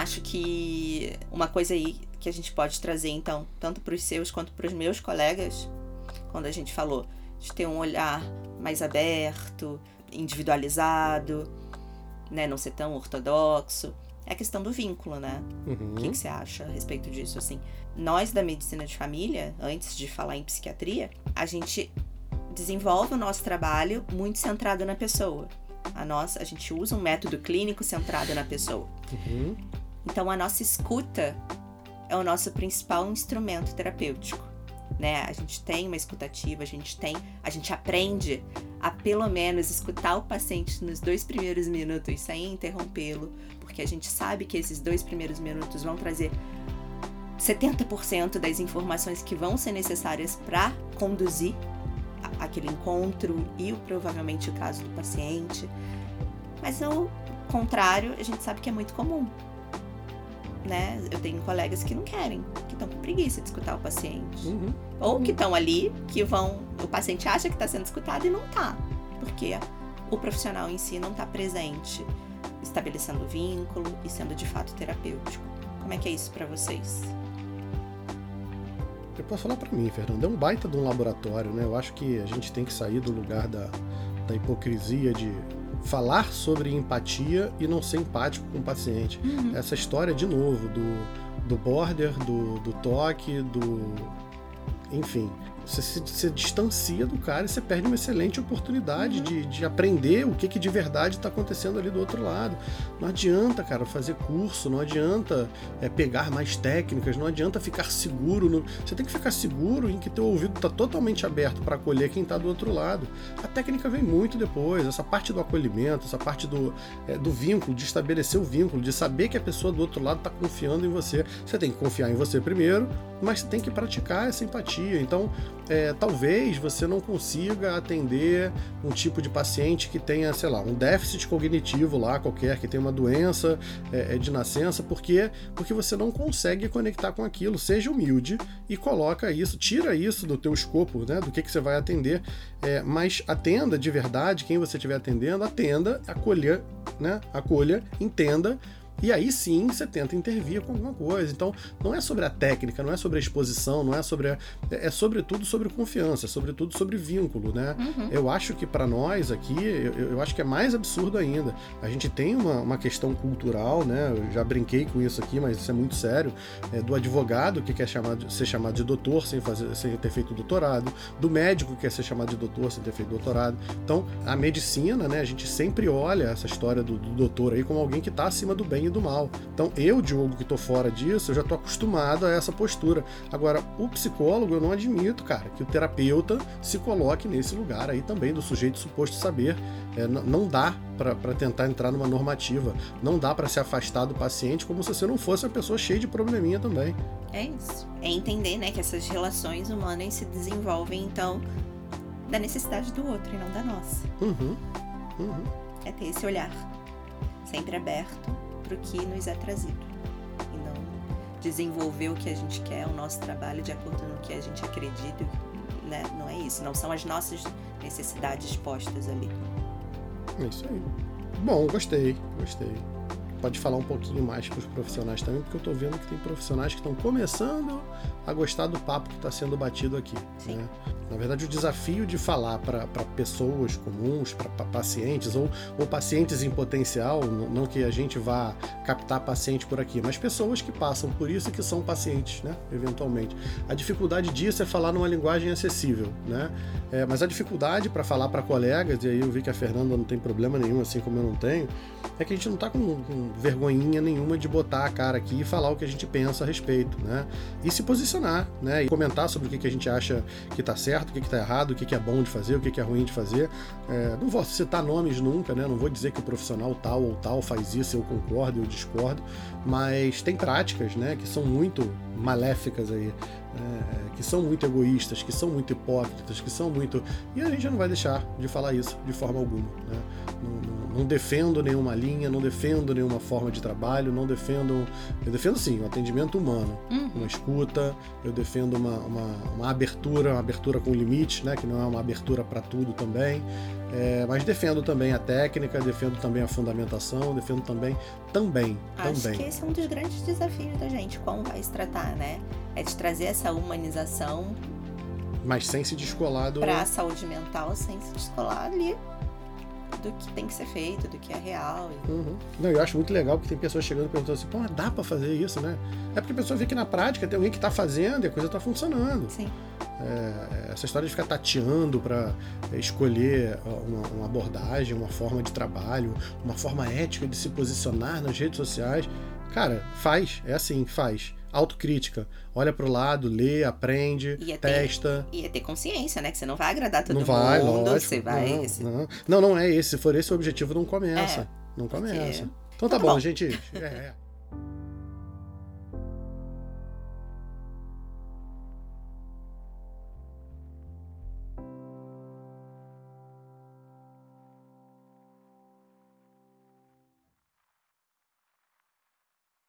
acho que uma coisa aí que a gente pode trazer, então, tanto para os seus quanto para os meus colegas, quando a gente falou de ter um olhar mais aberto, individualizado, né, não ser tão ortodoxo, é a questão do vínculo, né? Uhum. O que, que você acha a respeito disso? Assim, nós da medicina de família, antes de falar em psiquiatria, a gente desenvolve o nosso trabalho muito centrado na pessoa. A nossa, a gente usa um método clínico centrado na pessoa. Uhum. Então a nossa escuta é o nosso principal instrumento terapêutico, né? A gente tem uma escutativa, a gente tem, a gente aprende a pelo menos escutar o paciente nos dois primeiros minutos sem interrompê-lo, porque a gente sabe que esses dois primeiros minutos vão trazer 70% das informações que vão ser necessárias para conduzir aquele encontro e provavelmente o caso do paciente. Mas ao contrário, a gente sabe que é muito comum. Né? Eu tenho colegas que não querem, que estão com preguiça de escutar o paciente. Uhum. Ou que estão ali, que vão. O paciente acha que está sendo escutado e não está. Porque o profissional em si não está presente, estabelecendo vínculo e sendo de fato terapêutico. Como é que é isso para vocês? Eu posso falar pra mim, Fernando, é um baita de um laboratório, né? Eu acho que a gente tem que sair do lugar da, da hipocrisia de falar sobre empatia e não ser empático com o paciente. Essa história, de novo, do, do border, do, do toque, do. Enfim. Você se, se distancia do cara e você perde uma excelente oportunidade de, de aprender o que, que de verdade está acontecendo ali do outro lado. Não adianta, cara, fazer curso, não adianta é, pegar mais técnicas, não adianta ficar seguro. no- Você tem que ficar seguro em que teu ouvido está totalmente aberto para acolher quem está do outro lado. A técnica vem muito depois, essa parte do acolhimento, essa parte do, é, do vínculo, de estabelecer o vínculo, de saber que a pessoa do outro lado está confiando em você. Você tem que confiar em você primeiro, mas você tem que praticar essa empatia. Então, é, talvez você não consiga atender um tipo de paciente que tenha, sei lá, um déficit cognitivo lá qualquer, que tenha uma doença é, é, de nascença, porque porque você não consegue conectar com aquilo. Seja humilde e coloca isso, tira isso do teu escopo, né, do que, que você vai atender, é, mas atenda de verdade quem você estiver atendendo, atenda, acolha, né, acolha, entenda e aí sim você tenta intervir com alguma coisa. Então, não é sobre a técnica, não é sobre a exposição, não é sobre. A, é sobretudo sobre confiança, é sobretudo sobre vínculo, né? Eu acho que para nós aqui, eu, eu acho que é mais absurdo ainda. A gente tem uma, uma questão cultural, né? Eu já brinquei com isso aqui, mas isso é muito sério. é, do advogado que quer chamado, ser chamado de doutor sem, fazer, sem ter feito doutorado, do médico que quer ser chamado de doutor sem ter feito doutorado. Então, a medicina, né? A gente sempre olha essa história do, do doutor aí como alguém que está acima do bem do mal. Então, eu, Diogo, que tô fora disso, eu já tô acostumado a essa postura. Agora, o psicólogo, eu não admito, cara, que o terapeuta se coloque nesse lugar aí também do sujeito suposto saber. É, não dá para tentar entrar numa normativa, não dá para se afastar do paciente como se você não fosse uma pessoa cheia de probleminha também. É isso. É entender, né, que essas relações humanas se desenvolvem, então, da necessidade do outro e não da nossa. Uhum, uhum. É ter esse olhar sempre aberto o que nos é trazido. E não desenvolver o que a gente quer, o nosso trabalho de acordo no que a gente acredita, né? Não é isso. Não são as nossas necessidades postas ali. É isso aí. Bom, gostei, gostei. Pode falar um pouquinho mais para os profissionais também, porque eu tô vendo que tem profissionais que estão começando a gostar do papo que está sendo batido aqui. Né? Na verdade, o desafio de falar para pessoas comuns, para pacientes ou, ou pacientes em potencial, não que a gente vá captar paciente por aqui, mas pessoas que passam por isso e que são pacientes, né? Eventualmente. A dificuldade disso é falar numa linguagem acessível, né? É, mas a dificuldade para falar para colegas, e aí eu vi que a Fernanda não tem problema nenhum, assim como eu não tenho, é que a gente não tá com, com vergonhinha nenhuma de botar a cara aqui e falar o que a gente pensa a respeito, né? E se posicionar, né? E comentar sobre o que, a gente acha que tá certo, o que, tá errado, o que, que é bom de fazer, o que, que é ruim de fazer. É, não vou citar nomes nunca, né? Não vou dizer que o profissional tal ou tal faz isso, eu concordo, eu discordo, mas tem práticas, né? Que são muito maléficas aí, é, que são muito egoístas, que são muito hipócritas, que são muito. E a gente não vai deixar de falar isso de forma alguma, né? Não, não- não defendo nenhuma linha, não defendo nenhuma forma de trabalho, não defendo. Eu defendo sim o atendimento humano, Uhum. uma escuta, eu defendo uma, uma, uma abertura, uma abertura com limite, né? Que não é uma abertura para tudo também. É, mas defendo também a técnica, defendo também a fundamentação, defendo também. Também, Acho também. que esse é um dos grandes desafios da gente, como vai se tratar, né? É de trazer essa humanização Mas sem se descolar do. para a saúde mental sem se descolar ali do que tem que ser feito, do que é real. Uhum. Não, eu acho muito legal porque tem pessoas chegando e perguntando assim, pô, mas dá pra fazer isso, né? É porque a pessoa vê que na prática tem alguém que tá fazendo e a coisa tá funcionando. Sim. É, essa história de ficar tateando para escolher uma, uma abordagem, uma forma de trabalho, uma forma ética de se posicionar nas redes sociais, cara, faz, é assim, faz. Autocrítica. Olha pro lado, lê, aprende, E é ter- testa. E é ter consciência, né? Que você não vai agradar todo não mundo. vai, lógico. você vai. Não, esse- não, não, não é esse. Se for esse o objetivo, não começa. É, não porque- começa. Então tá, Então tá bom, bom. gente. É, é.